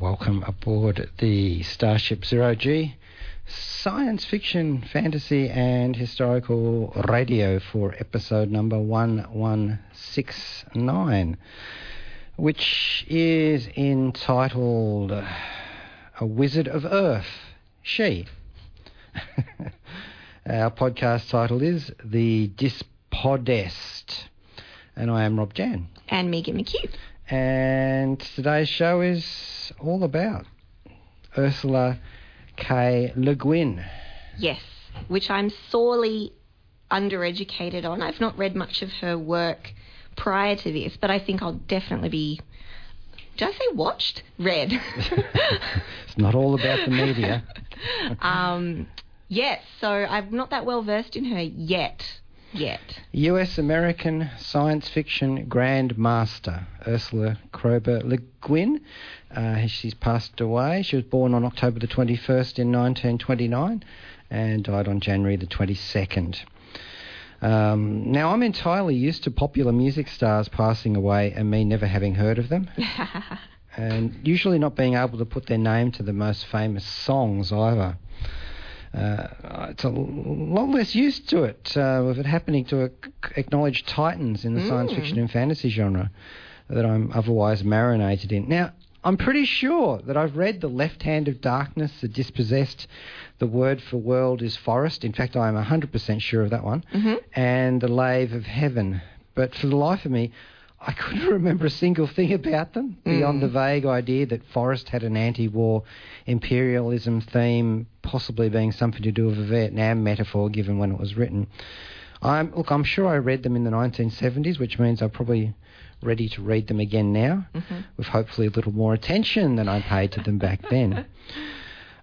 Welcome aboard the Starship Zero G science fiction, fantasy, and historical radio for episode number 1169, which is entitled A Wizard of Earth. She. Our podcast title is The Dispodest. And I am Rob Jan. And Megan McHugh. And today's show is all about Ursula K. Le Guin. Yes, which I'm sorely undereducated on. I've not read much of her work prior to this, but I think I'll definitely be. Did I say watched? Read. it's not all about the media. um, yes, so I'm not that well versed in her yet. Yet. US American science fiction grandmaster Ursula Kroeber Le Guin. Uh, she's passed away. She was born on October the 21st in 1929 and died on January the 22nd. Um, now, I'm entirely used to popular music stars passing away and me never having heard of them. and usually not being able to put their name to the most famous songs either. Uh, it's a lot less used to it uh, with it happening to acknowledged titans in the mm. science fiction and fantasy genre that I'm otherwise marinated in. Now, I'm pretty sure that I've read The Left Hand of Darkness, The Dispossessed, The Word for World is Forest. In fact, I am 100% sure of that one. Mm-hmm. And The Lathe of Heaven. But for the life of me, I couldn't remember a single thing about them mm. beyond the vague idea that Forest had an anti war imperialism theme, possibly being something to do with a Vietnam metaphor given when it was written. I'm, look, I'm sure I read them in the 1970s, which means I'm probably ready to read them again now, mm-hmm. with hopefully a little more attention than I paid to them back then.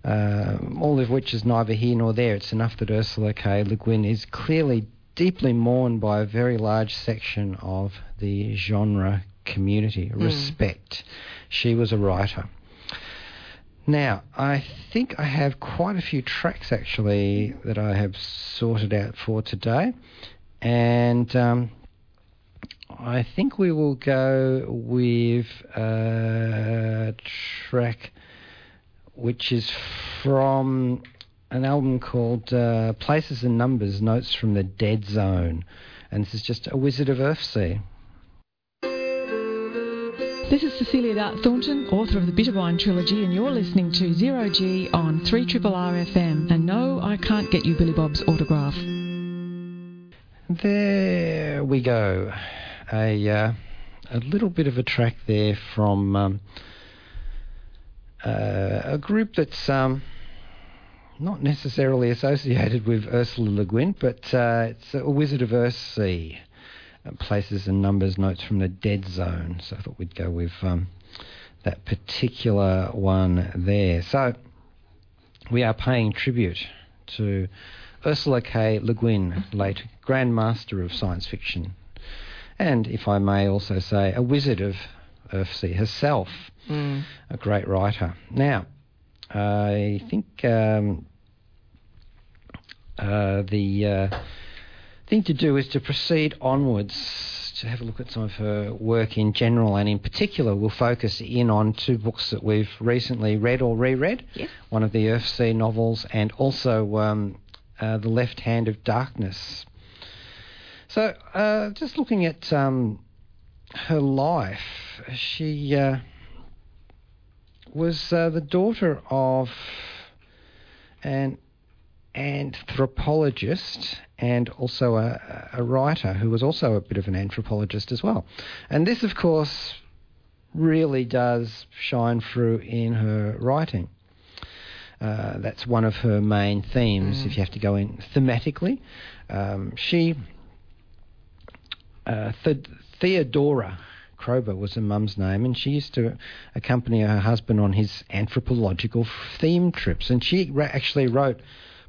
Uh, all of which is neither here nor there. It's enough that Ursula K. Le Guin is clearly deeply mourned by a very large section of the genre community. Mm. Respect. She was a writer. Now, I think I have quite a few tracks actually that I have sorted out for today, and um, I think we will go with a track which is from an album called uh, Places and Numbers Notes from the Dead Zone. And this is just a Wizard of Earthsea. This is Cecilia Dart Thornton, author of the Bitterbynde trilogy, and you're listening to Zero G on 3RRR FM. And no, I can't get you Billy Bob's autograph. There we go. A, uh, a little bit of a track there from um, uh, a group that's. Um, not necessarily associated with Ursula Le Guin, but uh, it's a Wizard of Earthsea. Places and numbers notes from the Dead Zone. So I thought we'd go with um, that particular one there. So we are paying tribute to Ursula K. Le Guin, late Grand Master of science fiction, and if I may also say, a wizard of Earthsea herself, mm. a great writer. Now, I think um, uh, the uh, thing to do is to proceed onwards to have a look at some of her work in general, and in particular, we'll focus in on two books that we've recently read or reread. Yes. One of the Earthsea novels, and also um, uh, The Left Hand of Darkness. So, uh, just looking at um, her life, she uh, was uh, the daughter of an anthropologist and also a, a, writer who was also a bit of an anthropologist as well. And this, of course, really does shine through in her writing. Uh, that's one of her main themes, mm. if you have to go in thematically. Um, she, uh, Th- Theodora Kroeber was her mum's name, and she used to accompany her husband on his anthropological theme trips. And she actually wrote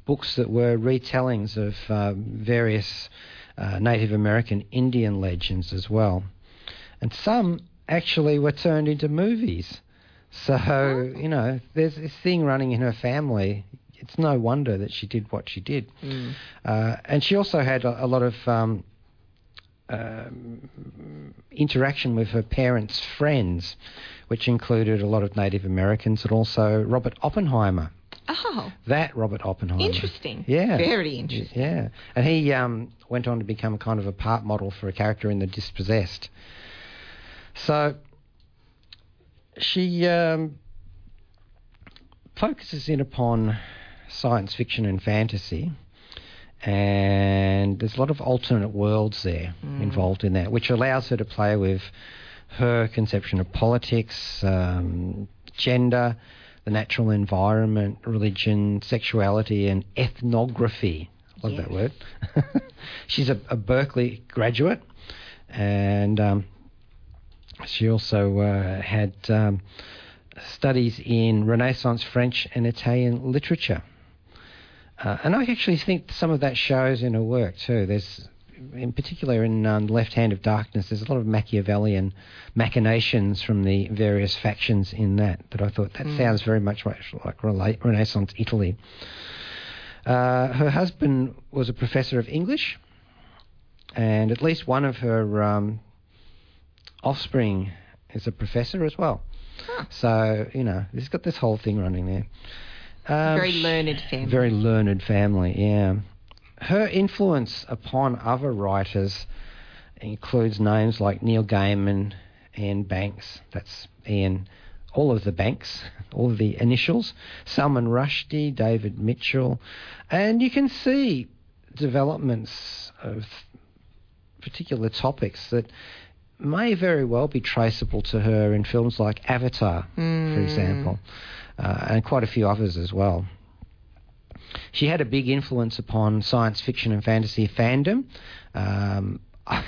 books that were retellings of uh, various uh, Native American Indian legends as well. And some actually were turned into movies. So, you know, there's this thing running in her family. It's no wonder that she did what she did. Mm. Uh, and she also had a, a lot of um, um, interaction with her parents' friends, which included a lot of Native Americans and also Robert Oppenheimer. Oh, That Robert Oppenheimer. interesting. Yeah. Very interesting. Yeah. And he um, went on to become kind of a part model for a character in The Dispossessed. So she um, focuses in upon science fiction and fantasy. And there's a lot of alternate worlds there involved in that, which allows her to play with her conception of politics, um, gender, the natural environment, religion, sexuality, and ethnography. Love that word. She's a, a Berkeley graduate, and um, she also uh, had um, studies in Renaissance French and Italian literature. Uh, and I actually think some of that shows in her work too. There's, in particular, in um, Left Hand of Darkness, there's a lot of Machiavellian machinations from the various factions in that. That I thought that sounds very much like, rela- Renaissance Italy. Uh, her husband was a professor of English, and at least one of her um, offspring is a professor as well. So you know, it's got this whole thing running there. Um, Very learned family. very learned family, yeah. Her influence upon other writers includes names like Neil Gaiman, Iain Banks, that's Iain, all of the Banks, all of the initials, Salman Rushdie, David Mitchell, and you can see developments of particular topics that may very well be traceable to her in films like Avatar, for example, uh, and quite a few others as well. She had a big influence upon science fiction and fantasy fandom. Um,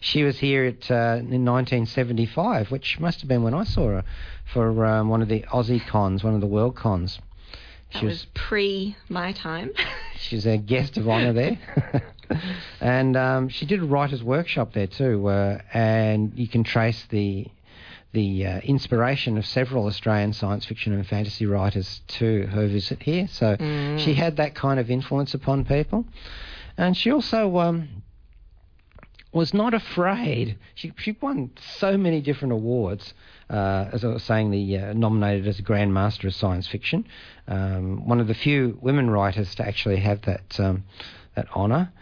she was here at, uh, in 1975, which must have been when I saw her for um, one of the Aussie cons, one of the world cons. That was pre my time. She's a guest of honour there. and um, she did a writer's workshop there too, uh, and you can trace the the uh, inspiration of several Australian science fiction and fantasy writers to her visit here. So she had that kind of influence upon people, and she also. Um, was not afraid. She she won so many different awards. Uh, as I was saying, the uh, nominated as a Grand Master of Science Fiction, um, one of the few women writers to actually have that um, that honour,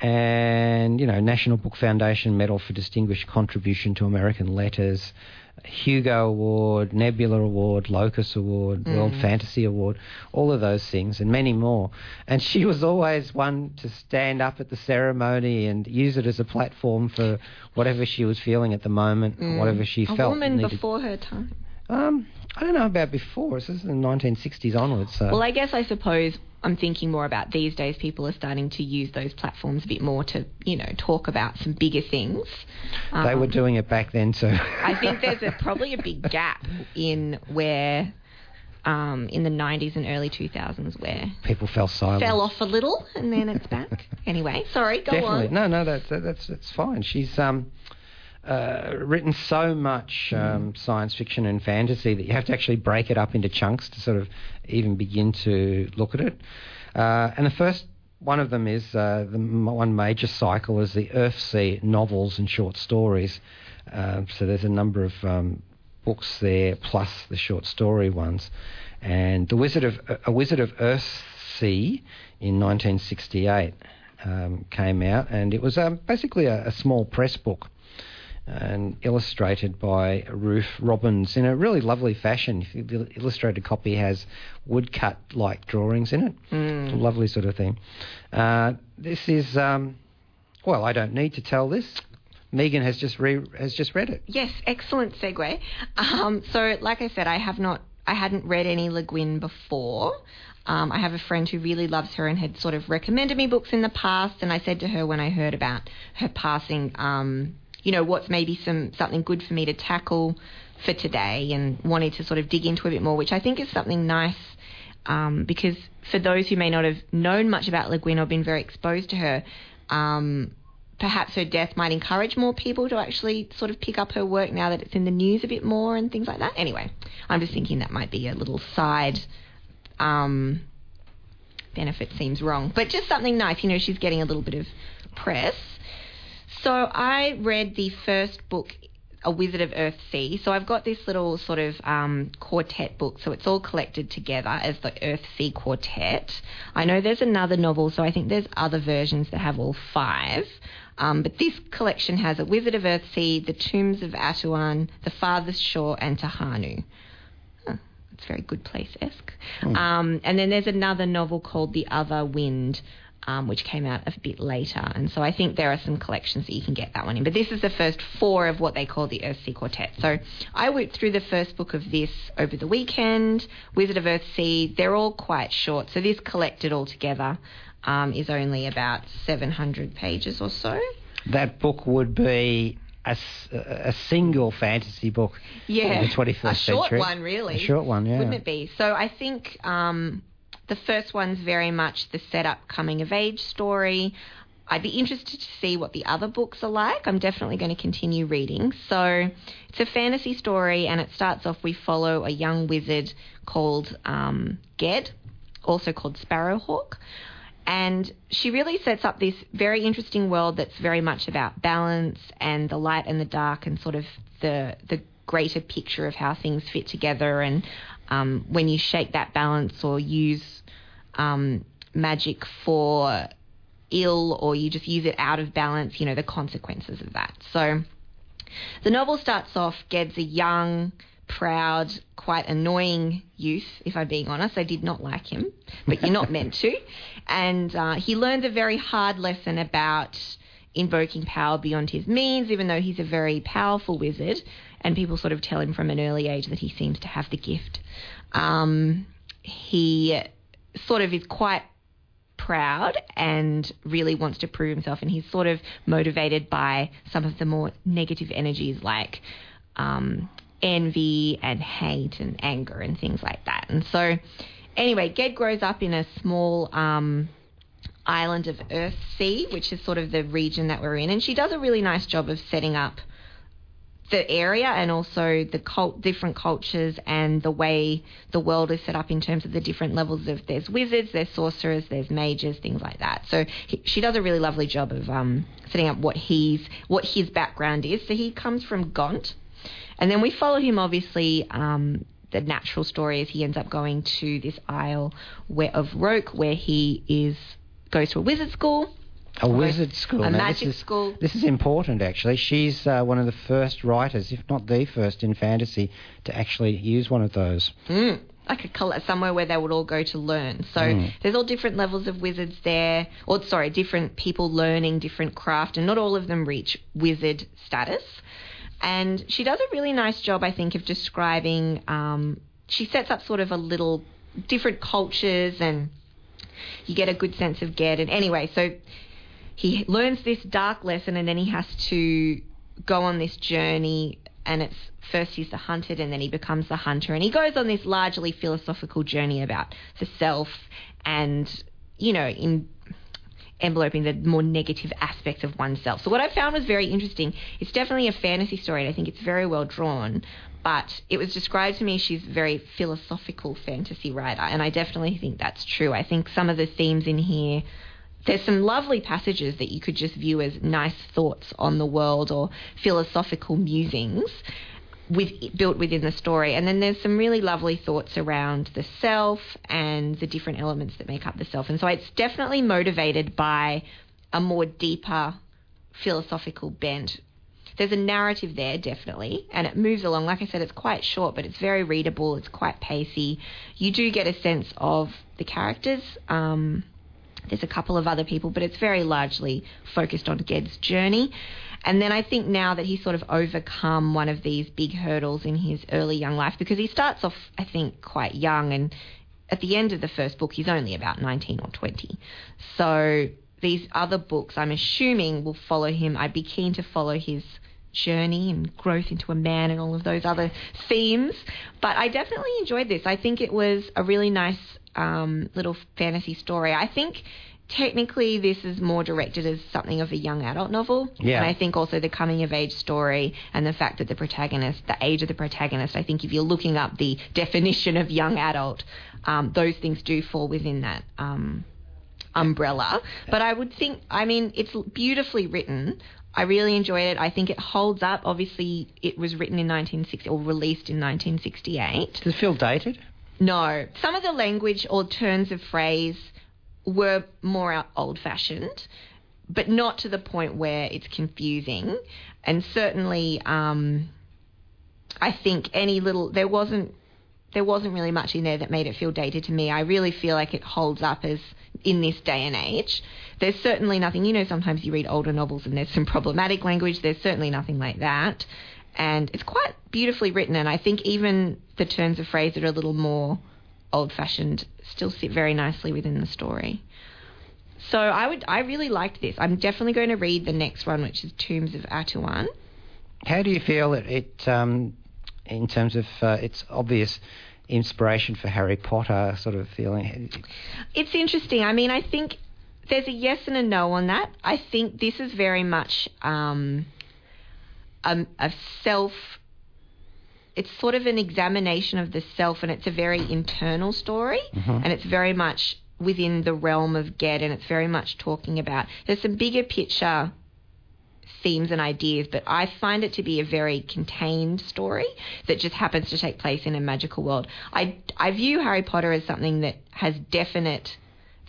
and you know National Book Foundation Medal for Distinguished Contribution to American Letters, Hugo Award, Nebula Award, Locus Award, World Fantasy Award, all of those things, and many more. And she was always one to stand up at the ceremony and use it as a platform for whatever she was feeling at the moment, whatever she A felt. woman needed. before her time. Um, I don't know about before. This is the 1960s onwards. So. Well, I guess I suppose I'm thinking more about these days. People are starting to use those platforms a bit more to, you know, talk about some bigger things. they were Um, doing it back then too. I think there's a, probably a big gap in where, um, in the 90s and early 2000s, where people fell silent. fell off a little and then it's back. anyway, sorry, go Definitely. on. No, no, that's that, that's that's fine. She's um, uh, written so much um, science fiction and fantasy that you have to actually break it up into chunks to sort of even begin to look at it. Uh, and the first one of them is uh, the m- one major cycle is the Earthsea novels and short stories. Uh, so there's a number of um, books there plus the short story ones. And the Wizard of A Wizard of Earthsea in 1968 um, came out, and it was um, basically a, a small press book and illustrated by Ruth Robbins in a really lovely fashion. The illustrated copy has woodcut like drawings in it. It's a lovely sort of thing. Uh, this is, um, well, I don't need to tell this. Megan has just re- has just read it. Yes, excellent segue. Um, so, like I said, I have not, I hadn't read any Le Guin before. Um, I have a friend who really loves her and had sort of recommended me books in the past, and I said to her when I heard about her passing, um, you know, what's maybe some something good for me to tackle for today, and wanted to sort of dig into a bit more, which I think is something nice. Um, because for those who may not have known much about Le Guin or been very exposed to her, um, perhaps her death might encourage more people to actually sort of pick up her work now that it's in the news a bit more and things like that. Anyway, I'm just thinking that might be a little side um, benefit seems wrong, but just something nice. You know, she's getting a little bit of press. So I read the first book, A Wizard of Earthsea. So I've got this little sort of um, quartet book. So it's all collected together as the Earthsea Quartet. I know there's another novel, so I think there's other versions that have all five. Um, but this collection has A Wizard of Earthsea, The Tombs of Atuan, The Farthest Shore, and Tehanu. Huh, it's very good place esque. Um, and then there's another novel called The Other Wind, um, which came out a bit later. And so I think there are some collections that you can get that one in. But this is the first four of what they call the Earthsea Quartet. So I went through the first book of this over the weekend, Wizard of Earthsea. They're all quite short. So this collected all together um, is only about 700 pages or so. That book would be a, a, single fantasy book Yeah, in the 21st century. a short century. one, really. A short one, yeah. Wouldn't it be? So I think um, the first one's very much the setup coming of age story. I'd be interested to see what the other books are like. I'm definitely going to continue reading. So it's a fantasy story, and it starts off we follow a young wizard called um, Ged, also called Sparrowhawk. And she really sets up this very interesting world that's very much about balance and the light and the dark and sort of the the greater picture of how things fit together and um, when you shake that balance or use um, magic for ill or you just use it out of balance, you know, the consequences of that. So the novel starts off, Ged's a young, proud, quite annoying youth, if I'm being honest. I did not like him, but you're not meant to. And uh, he learns a very hard lesson about invoking power beyond his means, even though he's a very powerful wizard. And people sort of tell him from an early age that he seems to have the gift. Um, he sort of is quite proud and really wants to prove himself, and he's sort of motivated by some of the more negative energies like um, envy and hate and anger and things like that. And so, anyway, Ged grows up in a small um, island of Earthsea, which is sort of the region that we're in, and she does a really nice job of setting up the area and also the cult, different cultures and the way the world is set up in terms of the different levels of there's wizards, there's sorcerers, there's mages, things like that. So he, she does a really lovely job of um, setting up what he's what his background is. So he comes from Gont, and then we follow him obviously. Um, the natural story is he ends up going to this isle where, of Roke, where he is goes to a wizard school. A wizard school. A Now, magic this is, school. This is important, actually. She's uh, one of the first writers, if not the first, in fantasy to actually use one of those. Mm, like a somewhere where they would all go to learn. So Mm. there's all different levels of wizards there, or sorry, different people learning different craft, and not all of them reach wizard status. And she does a really nice job, I think, of describing. Um, she sets up sort of a little different cultures, and you get a good sense of Ged. And anyway, so he learns this dark lesson and then he has to go on this journey and it's first he's the hunted and then he becomes the hunter and he goes on this largely philosophical journey about the self and you know in enveloping the more negative aspects of oneself. So what I found was very interesting. It's definitely a fantasy story and I think it's very well drawn. But it was described to me she's a very philosophical fantasy writer, and I definitely think that's true. I think some of the themes in here there's some lovely passages that you could just view as nice thoughts on the world or philosophical musings with, built within the story. And then there's some really lovely thoughts around the self and the different elements that make up the self. And so it's definitely motivated by a more deeper philosophical bent. There's a narrative there, definitely, and it moves along. Like I said, it's quite short, but it's very readable. It's quite pacey. You do get a sense of the characters. Um, there's a couple of other people, but it's very largely focused on Ged's journey. And then I think now that he's sort of overcome one of these big hurdles in his early young life, because he starts off, I think, quite young, and at the end of the first book, he's only about 19 or 20. So these other books, I'm assuming, will follow him. I'd be keen to follow his journey and growth into a man and all of those other themes. But I definitely enjoyed this. I think it was a really nice um, little fantasy story. I think technically this is more directed as something of a young adult novel. Yeah. And I think also the coming of age story and the fact that the protagonist, the age of the protagonist, I think if you're looking up the definition of young adult, um, those things do fall within that. Um, umbrella but i would think i mean it's beautifully written I really enjoyed it. I think it holds up. Obviously, it was written in 1960 or released in 1968. Does it feel dated? No, some of the language or turns of phrase were more old fashioned, but not to the point where it's confusing. And certainly, um, I think any little there wasn't there wasn't really much in there that made it feel dated to me. I really feel like it holds up as in this day and age. There's certainly nothing, you know, sometimes you read older novels and there's some problematic language. There's certainly nothing like that. And it's quite beautifully written. And I think even the turns of phrase that are a little more old fashioned still sit very nicely within the story. So I would, I really liked this. I'm definitely going to read the next one, which is Tombs of Atuan. How do you feel it, it um, in terms of uh, its obvious inspiration for Harry Potter sort of feeling? It's interesting. I mean, I think there's a yes and a no on that. I think this is very much um, a, a self. It's sort of an examination of the self, and it's a very internal story, mm-hmm. and it's very much within the realm of Ged, and it's very much talking about. There's some bigger picture themes and ideas, but I find it to be a very contained story that just happens to take place in a magical world. I, I view Harry Potter as something that has definite,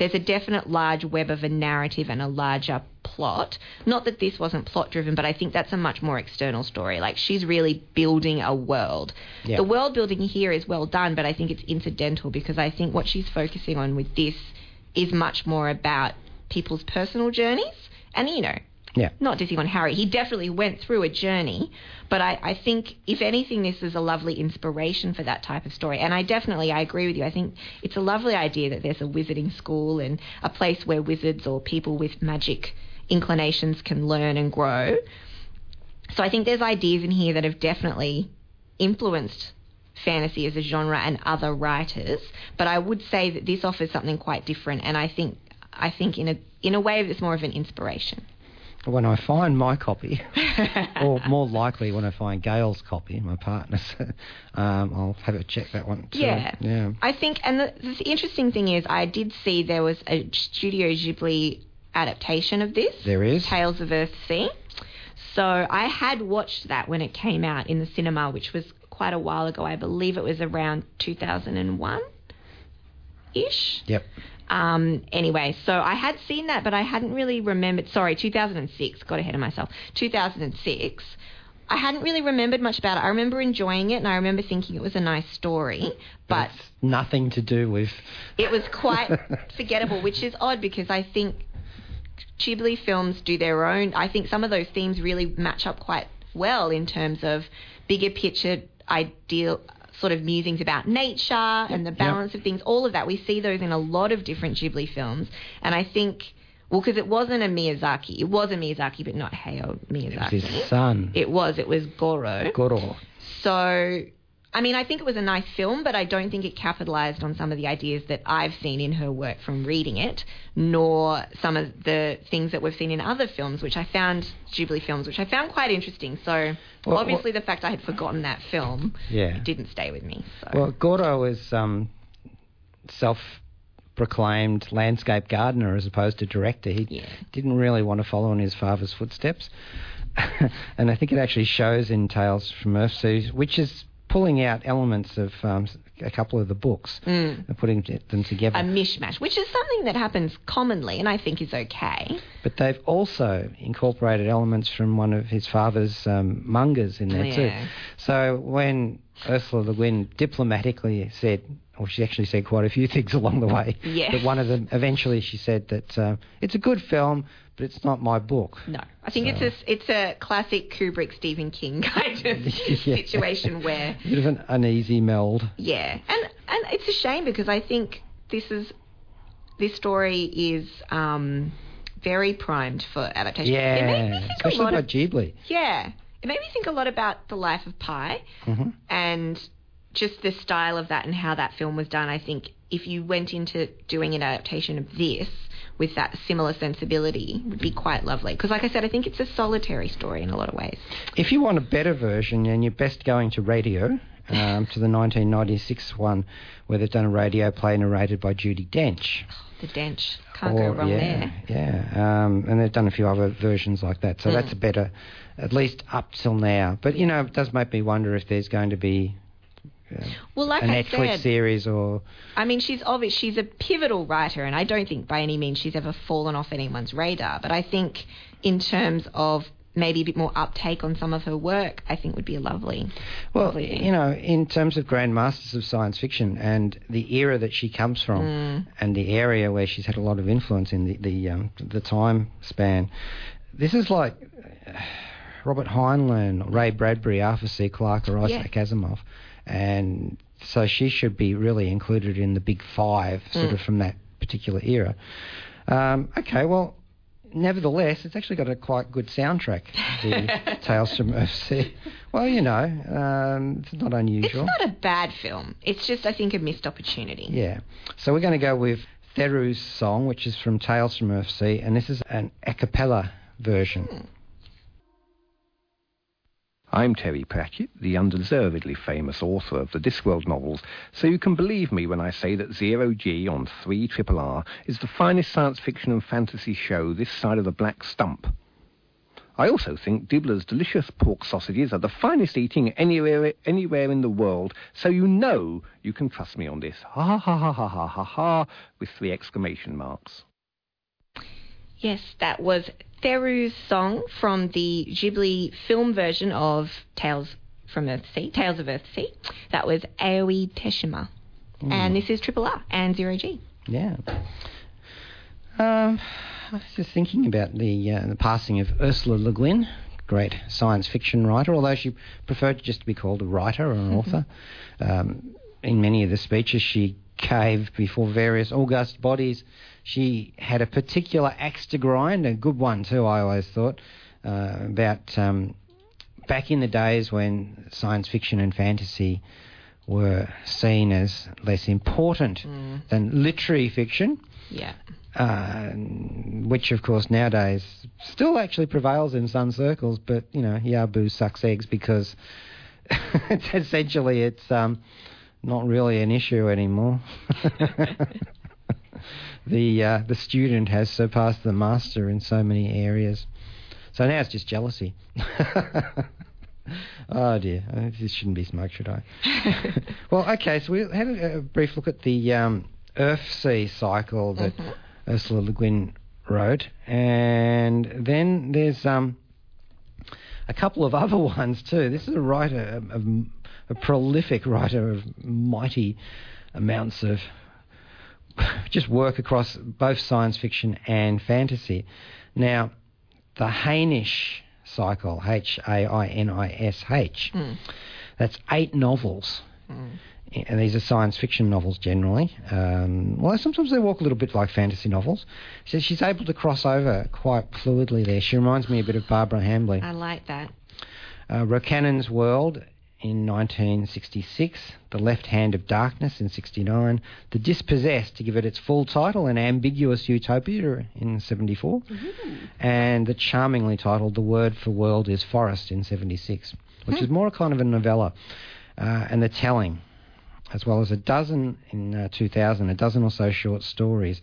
there's a definite large web of a narrative and a larger plot. Not that this wasn't plot driven, but I think that's a much more external story. Like she's really building a world. Yeah. The world building here is well done, but I think it's incidental because I think what she's focusing on with this is much more about people's personal journeys. And you know, Yeah. not dissing on Harry. He definitely went through a journey, but I, I think if anything, this is a lovely inspiration for that type of story. And I definitely, I agree with you. I think it's a lovely idea that there's a wizarding school and a place where wizards or people with magic inclinations can learn and grow. So I think there's ideas in here that have definitely influenced fantasy as a genre and other writers. But I would say that this offers something quite different, and I think I think in a in a way it's more of an inspiration. When I find my copy, or more likely when I find Gail's copy, my partner's, um, I'll have a check that one too. Yeah. Yeah. I think, and the, the interesting thing is, I did see there was a Studio Ghibli adaptation of this, There is. Tales of Earth Sea. So I had watched that when it came out in the cinema, which was quite a while ago. I believe it was around 2001 ish. Yep. Um, anyway, so I had seen that, but I hadn't really remembered. Sorry, 2006. Got ahead of myself. 2006. I hadn't really remembered much about it. I remember enjoying it, and I remember thinking it was a nice story, but it's nothing to do with. it was quite forgettable, which is odd because I think Ghibli films do their own. I think some of those themes really match up quite well in terms of bigger picture ideal sort of musings about nature and the balance of things. All of that we see those in a lot of different Ghibli films, and I think well because it wasn't a Miyazaki, it was a Miyazaki, but not Hayao Miyazaki. It's his son, It was. It was Goro. Goro. So, I mean, I think it was a nice film, but I don't think it capitalized on some of the ideas that I've seen in her work from reading it, nor some of the things that we've seen in other films, which I found, Ghibli films, which I found quite interesting. So, Well, obviously, the fact I had forgotten that film Yeah. didn't stay with me. So. Well, Goro is um, self-proclaimed landscape gardener as opposed to director. He Yeah. didn't really want to follow in his father's footsteps, and I think it actually shows in Tales from Earthsea, which is pulling out elements of um, a couple of the books Mm. and putting them together. a mishmash, which is something that happens commonly and I think is okay. But they've also incorporated elements from one of his father's um, mangas in there Yeah. too. So when Ursula Le Guin diplomatically said, or she actually said quite a few things along the way, Yeah. but one of them eventually she said that uh, it's a good film, but it's not my book. No, I think it's a it's a classic Kubrick Stephen King kind of Yeah. situation where Bit of an uneasy meld. Yeah, and and it's a shame because I think this is this story is um, very primed for adaptation. It made me Yeah, especially lot by of Ghibli. yeah. it made me think a lot about the life of Pi hmm and just the style of that and how that film was done. I think if you went into doing an adaptation of this with that similar sensibility, would be quite lovely. Because, like I said, I think it's a solitary story in a lot of ways. If you want a better version, then you're best going to radio, um, to the 1996 one, where they've done a radio play narrated by Judi Dench. The Dench can't go wrong yeah, there. Yeah, um, and they've done a few other versions like that. So Mm. that's a better, at least up till now. But you know, it does make me wonder if there's going to be uh, Well, like a I Netflix said, series or I mean, she's obvious. She's a pivotal writer, and I don't think by any means she's ever fallen off anyone's radar. But I think, in terms of maybe a bit more uptake on some of her work, I think would be a lovely. well, lovely you know, in terms of grandmasters of science fiction and the era that she comes from, Mm. and the area where she's had a lot of influence in the the um, the time span, this is like. uh, Robert Heinlein, Ray Bradbury, Arthur C. Clarke, or Yeah. Isaac Asimov, and so she should be really included in the big five, sort Mm. of from that particular era. Um, okay, well, nevertheless, it's actually got a quite good soundtrack. The Tales from Earthsea. Well, you know, um, it's not unusual. It's not a bad film. It's just, I think, a missed opportunity. Yeah. So we're going to go with Therru's song, which is from Tales from Earthsea, and this is an a cappella version. I'm Terry Pratchett, the undeservedly famous author of the Discworld novels, so you can believe me when I say that Zero G on 3 Triple R is the finest science fiction and fantasy show this side of the black stump. I also think Dibbler's delicious pork sausages are the finest eating anywhere anywhere in the world, so you know you can trust me on this. Ha ha ha ha ha ha ha ha with three exclamation marks. Yes, that was Therru's song from the Ghibli film version of Tales from Earthsea, Tales of Earthsea. That was Aoi Teshima. And this is Triple R and Zero G. Yeah. Um, I was just thinking about the uh, the passing of Ursula Le Guin, great science fiction writer, although she preferred just to be called a writer or an author. Um, in many of the speeches she gave before various august bodies, she had a particular axe to grind, a good one too, I always thought, uh, about um, back in the days when science fiction and fantasy were seen as less important than literary fiction, Yeah. uh, which of course nowadays still actually prevails in some circles, but you know, Yabu sucks eggs because it's essentially it's um, not really an issue anymore. the uh, the student has surpassed the master in so many areas. So now it's just jealousy. oh dear, Uh, this shouldn't be smoke, should I? well, okay, so we had a, a brief look at the um, Earth-Sea cycle that Ursula Le Guin wrote, and then there's um, a couple of other ones too. This is a writer, a, a, a prolific writer of mighty amounts of just work across both science fiction and fantasy. Now, the Hainish cycle, H A I N I S H, that's eight novels. And these are science fiction novels generally. Um, well, sometimes they walk a little bit like fantasy novels. So she's able to cross over quite fluidly there. She reminds me a bit of Barbara Hambly. I like that. Uh, Rocannon's World in 1966, The Left Hand of Darkness in 69, The Dispossessed, to give it its full title, An Ambiguous Utopia in 74, and the charmingly titled The Word for World is Forest in 76, which is more a kind of a novella, uh, and The Telling, as well as a dozen in uh, 2000, a dozen or so short stories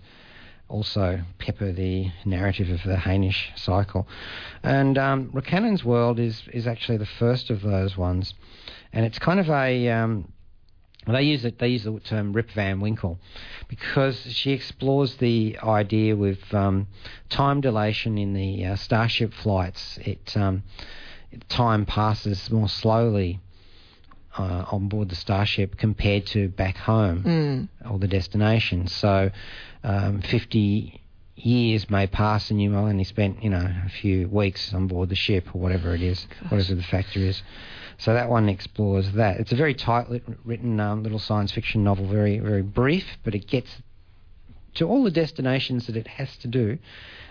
also pepper the narrative of the Hainish cycle. And um, Rocannon's World is, is actually the first of those ones. And it's kind of a. Um, they use it. They use the term Rip Van Winkle because she explores the idea with um, time dilation in the uh, starship flights. It um, time passes more slowly uh, on board the starship compared to back home Mm. or the destination. So, um, 50 years may pass and you only spent, you know, a few weeks on board the ship or whatever it is, whatever the factor is. So that one explores that. It's a very tight lit, written um, little science fiction novel, very very brief, but it gets to all the destinations that it has to do,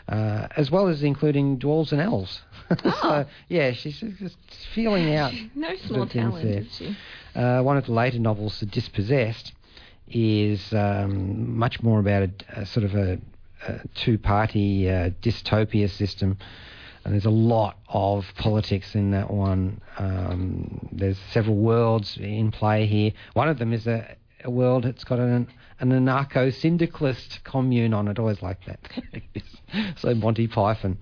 uh, as well as including dwarves and elves. Oh. so yeah, she's just feeling out. No small talent, there. is she? Uh, one of the later novels, The Dispossessed, is um, much more about a, a sort of a, a two-party uh, dystopia system. And there's a lot of politics in that one. Um, there's several worlds in play here. One of them is a, a world that's got an, an anarcho-syndicalist commune on it. Always like that. so Monty Python.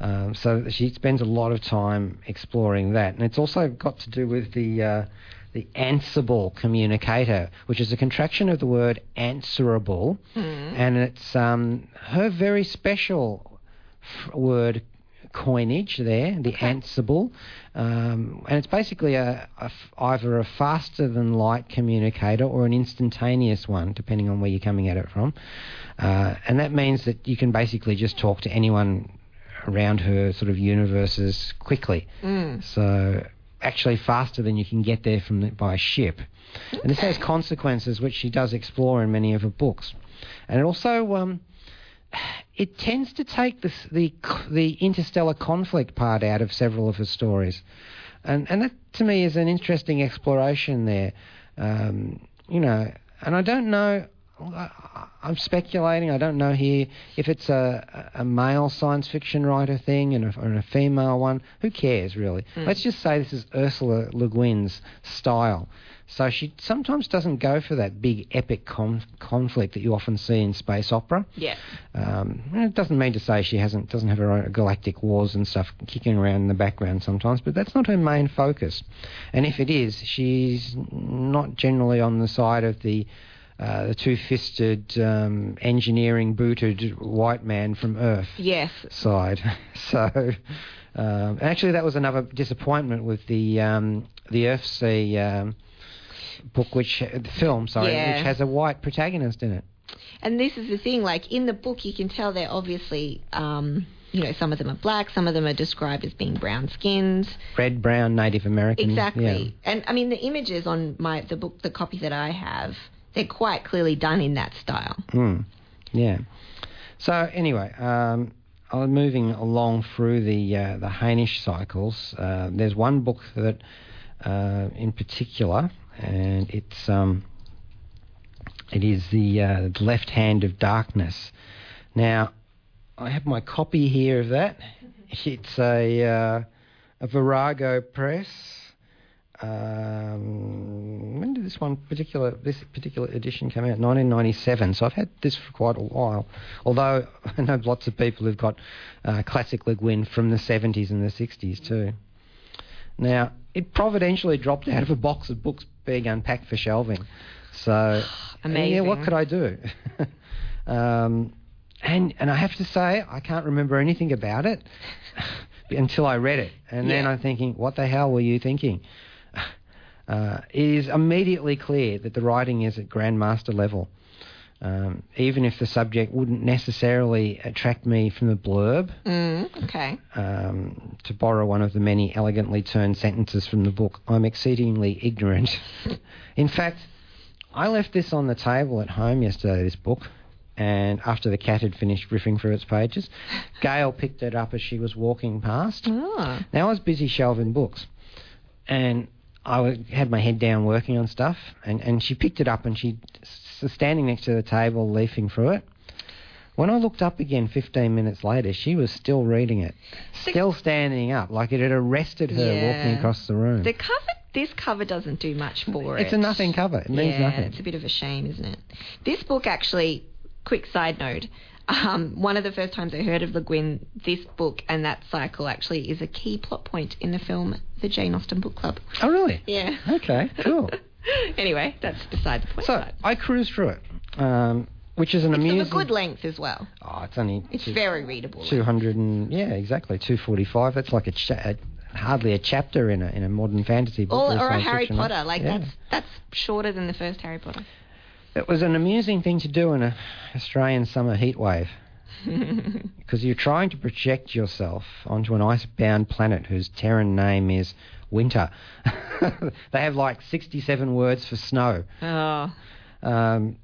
Um, so she spends a lot of time exploring that, and it's also got to do with the uh, the Ansible communicator, which is a contraction of the word answerable, and it's um, her very special f- word coinage there, the Ansible, um, and it's basically a, a f- either a faster than light communicator or an instantaneous one, depending on where you're coming at it from, uh, and that means that you can basically just talk to anyone around her sort of universes quickly. So actually faster than you can get there from the, by ship. And this has consequences which she does explore in many of her books. And it also um, it tends to take the, the the interstellar conflict part out of several of her stories, and and that to me is an interesting exploration there. Um, you know, and I don't know. I'm speculating. I don't know here if it's a, a male science fiction writer thing and a, or a female one. Who cares, really? Let's just say this is Ursula Le Guin's style. So she sometimes doesn't go for that big epic con- conflict that you often see in space opera. Yeah. Um, it doesn't mean to say she hasn't doesn't have her own galactic wars and stuff kicking around in the background sometimes, but that's not her main focus. And if it is, she's not generally on the side of the uh, the two-fisted um, engineering booted white man from Earth Yes. side. so, um, actually, that was another disappointment with the um, the Earthsea um, book, which the film, sorry, Yeah. which has a white protagonist in it. And this is the thing, like in the book, you can tell they're obviously, um, you know, some of them are black, some of them are described as being brown skinned. Red, brown, Native American. Exactly. Yeah. And I mean, the images on my the book, the copy that I have, they're quite clearly done in that style. Mm. Yeah. So anyway, um, I'm moving along through the uh, the Hainish cycles. Uh, there's one book that, uh, in particular, and it's um, it is the uh, Left Hand of Darkness. Now, I have my copy here of that. It's a uh, a Virago press. Um, this one particular this particular edition came out? 1997. So I've had this for quite a while. Although I know lots of people who've got uh, classic Le Guin from the 70s and the 60s too. Now it providentially dropped out of a box of books being unpacked for shelving. So yeah, what could I do? um, and and I have to say I can't remember anything about it until I read it, and then I'm thinking, what the hell were you thinking? Uh, it is immediately clear that the writing is at grandmaster level. Um, even if the subject wouldn't necessarily attract me from the blurb, Mm, okay. um, to borrow one of the many elegantly turned sentences from the book, I'm exceedingly ignorant. In fact, I left this on the table at home yesterday, this book, and after the cat had finished riffing through its pages, Gail picked it up as she was walking past. Oh. Now I was busy shelving books, and I had my head down working on stuff, and, and she picked it up and she was standing next to the table, leafing through it. When I looked up again 15 minutes later, she was still reading it, still standing up, like it had arrested her walking across the room. The cover, this cover doesn't do much for it's it. It's a nothing cover. It means yeah, nothing. it's a bit of a shame, isn't it? This book actually, quick side note, um, one of the first times I heard of Le Guin, this book and that cycle actually is a key plot point in the film The Jane Austen Book Club. Oh, really? Yeah. Okay, cool. anyway, that's beside the point. So I cruised through it, um, which is an it's amusing. of a good length as well. Oh, it's only It's two- very readable. 200 and yeah, exactly 245. That's like a, cha- a hardly a chapter in a in a modern fantasy book. Or, or a Harry fiction. Potter, like Yeah. that's that's shorter than the first Harry Potter. It was an amusing thing to do in a Australian summer heatwave. because you're trying to project yourself onto an ice-bound planet whose Terran name is winter. they have like 67 words for snow. Oh, Um,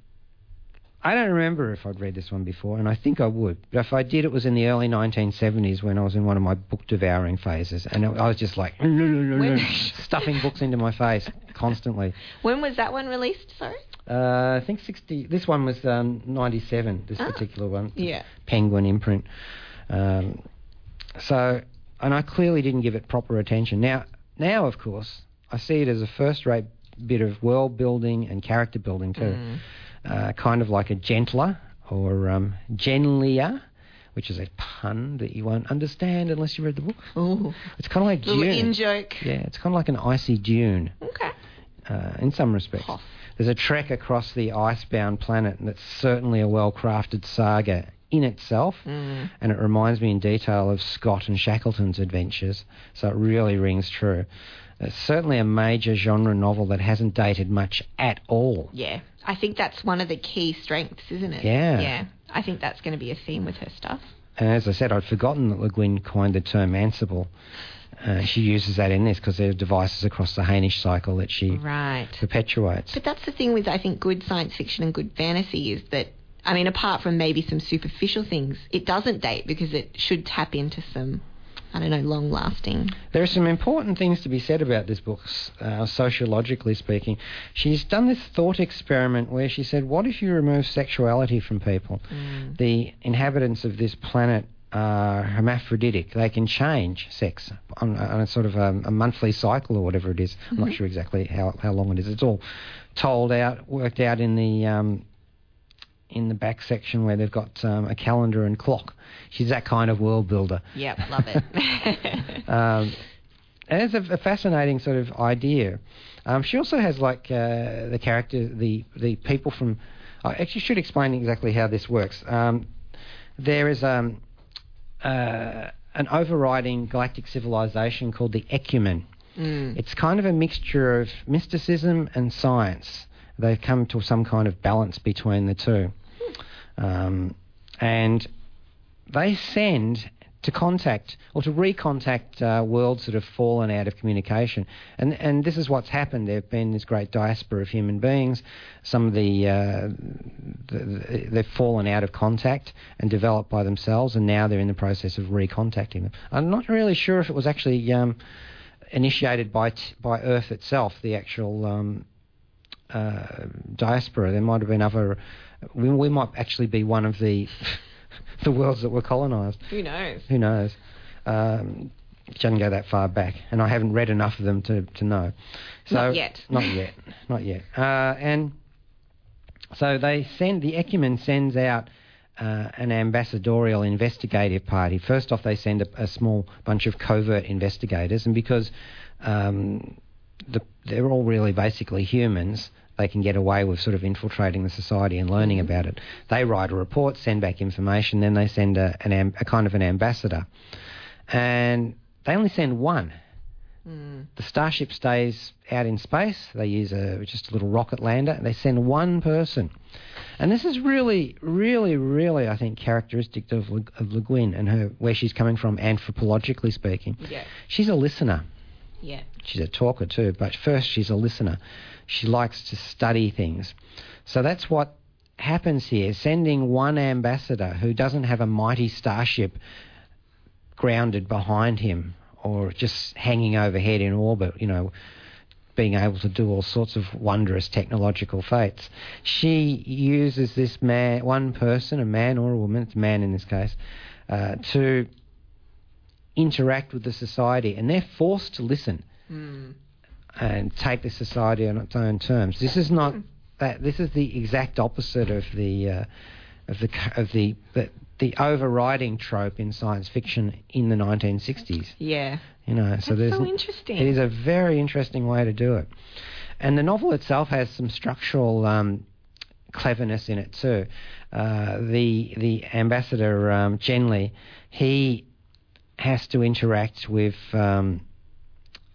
I don't remember if I'd read this one before, and I think I would. But if I did, it was in the early 1970s when I was in one of my book devouring phases, and I was just like stuffing books into my face constantly. When was that one released? Sorry. Uh, I think 60. This one was um, 97. This Ah. particular one. Yeah. Penguin imprint. Um, so, and I clearly didn't give it proper attention. Now, now of course, I see it as a first-rate bit of world building and character building too. Uh, kind of like a gentler or um, genlier, which is a pun that you won't understand unless you read the book. Ooh. It's kind of like Little Dune. in joke. Yeah, it's kind of like an icy dune Okay. uh, in some respects. Huh. There's a trek across the icebound planet, and it's certainly a well crafted saga in itself, Mm. and it reminds me in detail of Scott and Shackleton's adventures, so it really rings true. It's certainly a major genre novel that hasn't dated much at all. Yeah. I think that's one of the key strengths, isn't it? Yeah. Yeah. I think that's going to be a theme with her stuff. And as I said, I'd forgotten that Le Guin coined the term Ansible. Uh, she uses that in this because there are devices across the Hainish cycle that she Right. perpetuates. But that's the thing with I think good science fiction and good fantasy is that I mean apart from maybe some superficial things, it doesn't date because it should tap into some I don't know long lasting. There are some important things to be said about this book, uh, sociologically speaking. She's done this thought experiment where she said, What if you remove sexuality from people? The inhabitants of this planet are hermaphroditic. They can change sex on, on a sort of a, a monthly cycle or whatever it is. I'm not sure exactly how, how long it is. It's all told out, worked out in the. Um, in the back section where they've got um, a calendar and clock. She's that kind of world builder. Yep, love it. Um, and it's a, a fascinating sort of idea. Um, she also has like uh, the character, the the people from. I actually should explain exactly how this works. Um, there is um, uh, an overriding galactic civilization called the Ekumen. Mm. It's kind of a mixture of mysticism and science. They've come to some kind of balance between the two. Um, and they send to contact or to recontact uh, worlds that have fallen out of communication. And and this is what's happened. There've been this great diaspora of human beings. Some of the, uh, the, the they've fallen out of contact and developed by themselves, and now they're in the process of recontacting them. I'm not really sure if it was actually um, initiated by t- by Earth itself, the actual. Um, uh, diaspora. There might have been other. We, we might actually be one of the the worlds that were colonised. Who knows? Who knows? Um, doesn't go that far back, and I haven't read enough of them to, to know. So, Not yet. Not yet. Not yet. Uh, and so they send the Ekumen sends out uh, an ambassadorial investigative party. First off, they send a, a small bunch of covert investigators, and because um, the, they're all really basically humans, they can get away with sort of infiltrating the society and learning mm-hmm. about it. They write a report, send back information, then they send a, an a kind of an ambassador, and they only send one. Mm. The starship stays out in space. They use a just a little rocket lander. They send one person, and this is really, really, really, I think, characteristic of Le, of Le Guin and her where she's coming from, anthropologically speaking. Yeah. She's a listener. Yeah. She's a talker too, but first she's a listener. She likes to study things. So that's what happens here. Sending one ambassador who doesn't have a mighty starship grounded behind him or just hanging overhead in orbit, you know, being able to do all sorts of wondrous technological feats. She uses this man, one person, a man or a woman, it's a man in this case, uh, to interact with the society, and they're forced to listen and take the society on its own terms. This is not that. This is the exact opposite of the uh, of the of the, the the overriding trope in science fiction in the 1960s. Yeah. You know, so That's there's so interesting. It is a very interesting way to do it, and the novel itself has some structural um, cleverness in it too. Uh, the the ambassador um, Genly, he has to interact with. Um,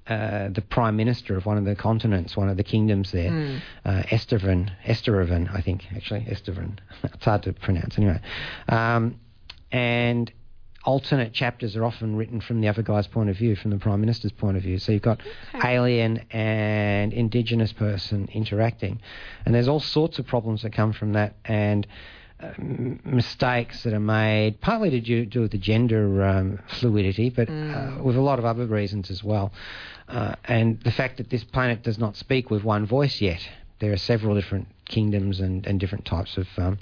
uh, the prime minister of one of the continents, one of the kingdoms there, Mm. uh, Estevan, Esterevan, I think, actually, Estevan. it's hard to pronounce anyway. Um, and alternate chapters are often written from the other guy's point of view, from the Prime Minister's point of view. So you've got Okay. alien and Indigenous person interacting. And there's all sorts of problems that come from that and uh, mistakes that are made, partly to do, do with the gender um, fluidity, but uh, with a lot of other reasons as well. Uh, and the fact that this planet does not speak with one voice yet. There are several different kingdoms and, and different types of um,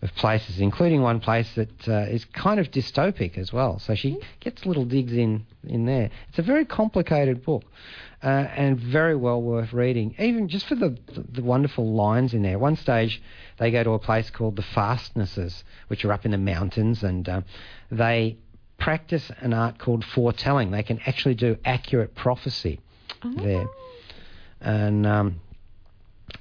of places, including one place that uh, is kind of dystopic as well. So she gets little digs in in there. It's a very complicated book uh, and very well worth reading, even just for the, the the wonderful lines in there. One stage, they go to a place called the Fastnesses, which are up in the mountains, and uh, they practice an art called foretelling. They can actually do accurate prophecy there, and. Um,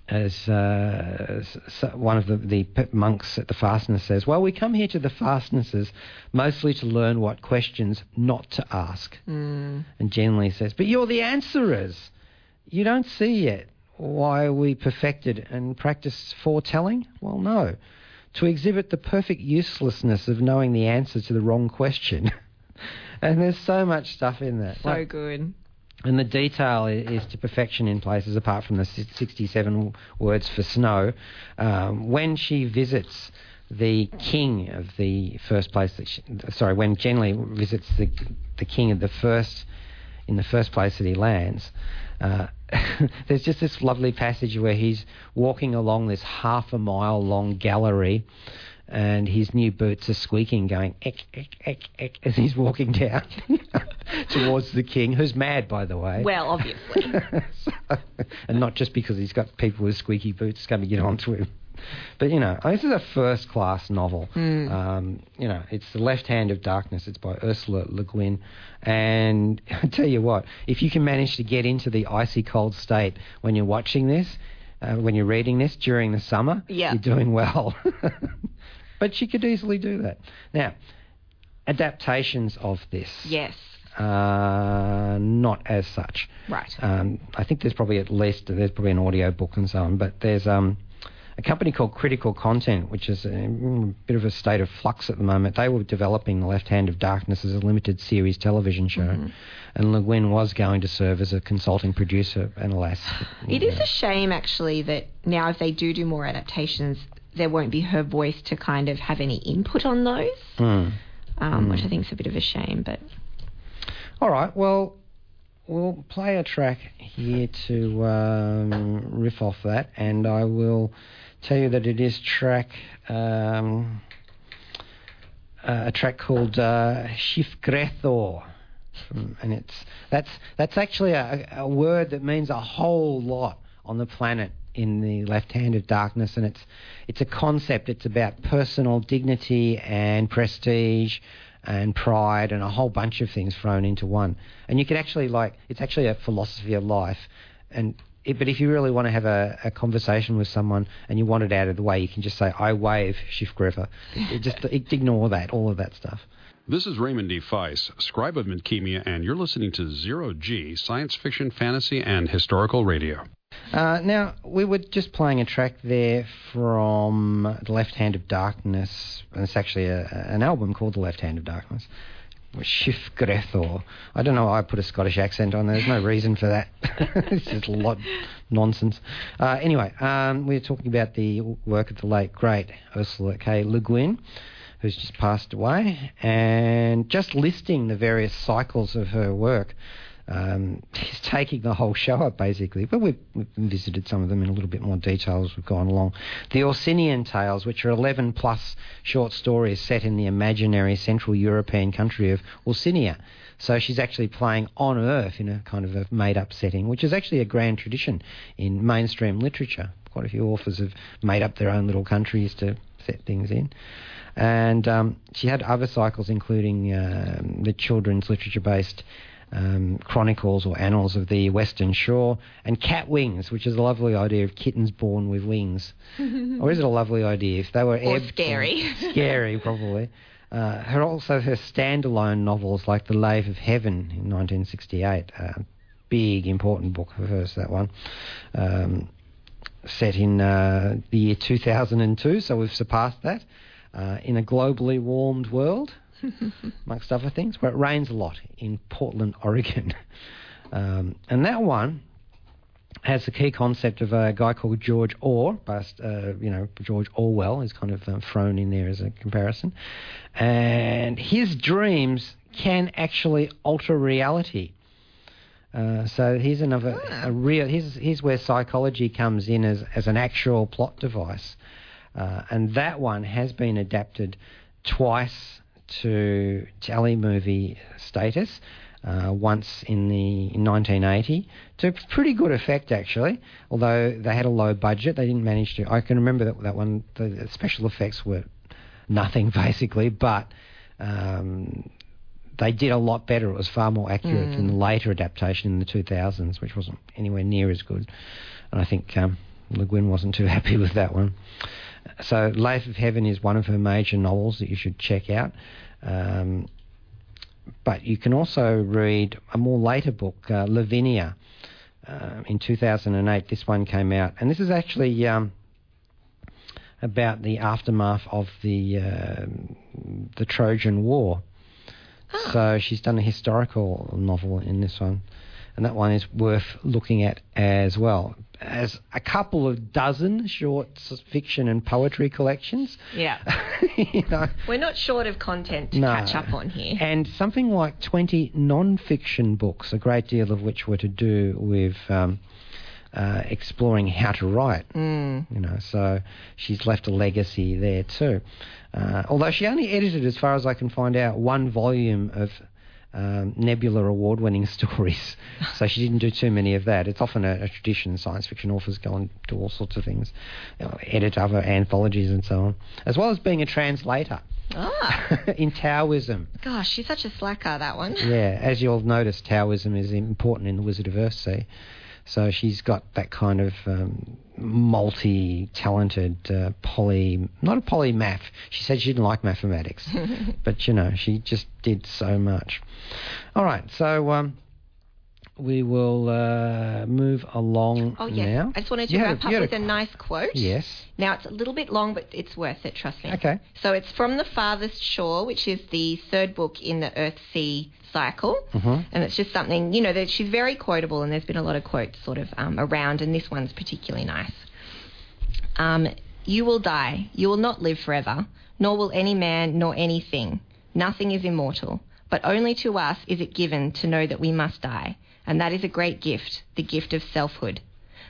as uh, s- s- one of the, the monks at the fastness says, Well, we come here to the fastnesses mostly to learn what questions not to ask. Mm. And Genly says, But you're the answerers. You don't see yet why we perfected and practiced foretelling? Well, no. To exhibit the perfect uselessness of knowing the answer to the wrong question. and there's so much stuff in that. So Like- good. And the detail is to perfection in places, apart from the 67 words for snow. Um, when she visits the king of the first place that she, sorry, when Genly visits the the king of the first in the first place that he lands, uh, there's just this lovely passage where he's walking along this half a mile long gallery. And his new boots are squeaking, going ek, ek, ek, ek, as he's walking down towards the king, who's mad, by the way. Well, obviously. So- and not just because he's got people with squeaky boots coming in onto him. But you know, this is a first-class novel. Um, you know, it's the Left Hand of Darkness. It's by Ursula Le Guin, and I tell you what, if you can manage to get into the icy cold state when you're watching this, uh, when you're reading this during the summer, Yeah. you're doing well. But she could easily do that. Now, adaptations of this yes. uh, not as such. Right. Um, I think there's probably at least there's probably an audio book and so on, but there's um, a company called Critical Content, which is a, mm, bit of a state of flux at the moment. They were developing The Left Hand of Darkness as a limited series television show, Mm-hmm. and Le Guin was going to serve as a consulting producer, and alas, It is a shame, actually, that now if they do do more adaptations, there won't be her voice to kind of have any input on those, Hmm. um, which I think is a bit of a shame. But All right, well, we'll play a track here to um, riff off that, and I will tell you that it is track um, uh, a track called uh, Shifgrethor. Mm, And it's that's that's actually a, a word that means a whole lot on the planet in the left hand of darkness, and it's it's a concept. It's about personal dignity and prestige and pride and a whole bunch of things thrown into one. And you can actually like it's actually a philosophy of life. And it, but if you really want to have a, a conversation with someone and you want it out of the way, you can just say I wave shift It just ignore that all of that stuff. This is Raymond D. Feiss, scribe of Midkemia, and you're listening to Zero G, science fiction, fantasy, and historical radio. Uh, now, we were just playing a track there from The Left Hand of Darkness, and it's actually a, an album called The Left Hand of Darkness. Shifgrethor. I don't know why I put a Scottish accent on there. There's no reason for that. it's just a lot of nonsense. Uh, anyway, um, we're talking about the work of the late, great Ursula K. Le Guin, who's just passed away, and just listing the various cycles of her work. Um, he's taking the whole show up basically, but we've, we've visited some of them in a little bit more detail as we've gone along. The Orsinian Tales, which are 11 plus short stories set in the imaginary Central European country of Orsinia. So she's actually playing on Earth in a kind of a made up setting, which is actually a grand tradition in mainstream literature. Quite a few authors have made up their own little countries to set things in. And um, she had other cycles, including um, the children's literature based um, chronicles or annals of the Western Shore, and Catwings, which is a lovely idea of kittens born with wings. or is it a lovely idea if they were Or scary. scary, probably. Uh, her also her standalone novels like The Lathe of Heaven in 1968, uh, big important book of hers that one. Um, set in uh, the year 2002, so we've surpassed that. Uh, in a globally warmed world, amongst other things, where it rains a lot in Portland, Oregon. Um, and that one has the key concept of a guy called George Orr, uh, you know, George Orwell is kind of um, thrown in there as a comparison. And his dreams can actually alter reality. Uh, so here's another a real. Here's, here's where psychology comes in as, as an actual plot device, uh, and that one has been adapted twice to telemovie status uh, once in the in 1980 to pretty good effect actually. Although they had a low budget, they didn't manage to. I can remember that that one. The special effects were nothing basically, but um, they did a lot better. It was far more accurate than the later adaptation in the 2000s, which wasn't anywhere near as good. And I think um, Le Guin wasn't too happy with that one. So, Lathe of Heaven is one of her major novels that you should check out. Um, but you can also read a more later book, uh, Lavinia. Uh, in 2008, this one came out, and this is actually um, about the aftermath of the uh, the Trojan War. So she's done a historical novel in this one, and that one is worth looking at as well. As a couple of dozen short fiction and poetry collections, Yeah. you know, We're not short of content to No. catch up on here. and something like 20 non-fiction books, a great deal of which were to do with um, uh, exploring how to write. Mm. You know, so she's left a legacy there too. Uh, although she only edited, as far as I can find out, one volume of um, Nebula award-winning stories, so she didn't do too many of that. It's often a, a tradition. Science fiction authors go and do all sorts of things, you know, edit other anthologies and so on, as well as being a translator Ah, in Taoism. gosh, she's such a slacker, that one. Yeah, as you'll notice, Taoism is important in the Wizard of Earthsea. So she's got that kind of um, multi-talented, uh, poly, not a polymath. She said she didn't like mathematics, but you know, she just did so much. All right, so um, we will uh, move along Oh, yes. now. I just wanted to You wrap a- up with a a- nice quote. Yes. Now, it's a little bit long, but it's worth it, trust me. Okay. So it's from The Farthest Shore, which is the third book in the Earth Sea cycle. Mhm. And it's just something, you know, that she's very quotable, and there's been a lot of quotes sort of um, around, and this one's particularly nice. Um, you will die. You will not live forever, nor will any man nor anything. Nothing is immortal, but only to us is it given to know that we must die, and that is a great gift, the gift of selfhood.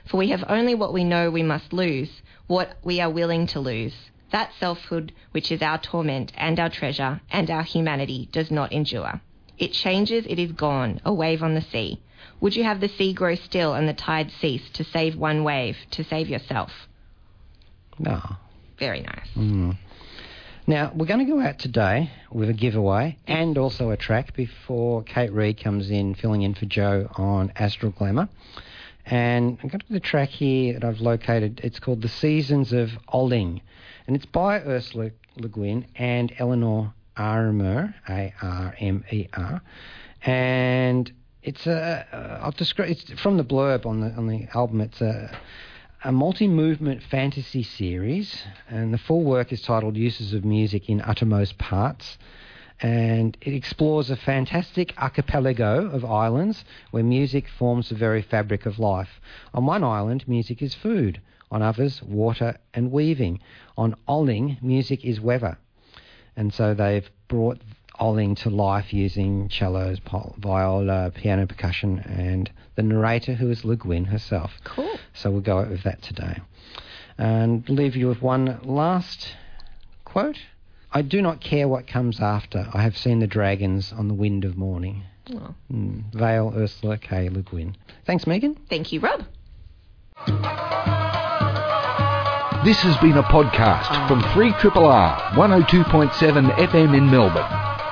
For we have only what we know we must lose, what we are willing to lose. That selfhood, which is our torment and our treasure and our humanity, does not endure. It changes, it is gone, a wave on the sea. Would you have the sea grow still and the tide cease to save one wave, to save yourself? No. Very nice. Mm. Now, we're going to go out today with a giveaway and also a track before Kate Reed comes in, filling in for Joe on Astral Glamour. And I've got the track here that I've located. It's called The Seasons of Olling. And it's by Ursula Le Guin and Elinor Armer, A-R-M-E-R. And it's a, uh, I'll describe, it's from the blurb on the, on the album. It's a, a multi-movement fantasy series, and the full work is titled "Uses of Music in Uttermost Parts." And it explores a fantastic archipelago of islands where music forms the very fabric of life. On one island, music is food. On others, water and weaving. On Olling, music is weather. And so they've brought Olling to life using cellos, viola, piano, percussion, and the narrator, who is Le Guin herself. Cool. So we'll go out with that today. And leave you with one last quote. I do not care what comes after. I have seen the dragons on the wind of morning. Oh, Mm. Vale Ursula K. Le Guin. Thanks, Megan. thank you, Rob. This has been a podcast from 3RRR 102.7 FM in Melbourne.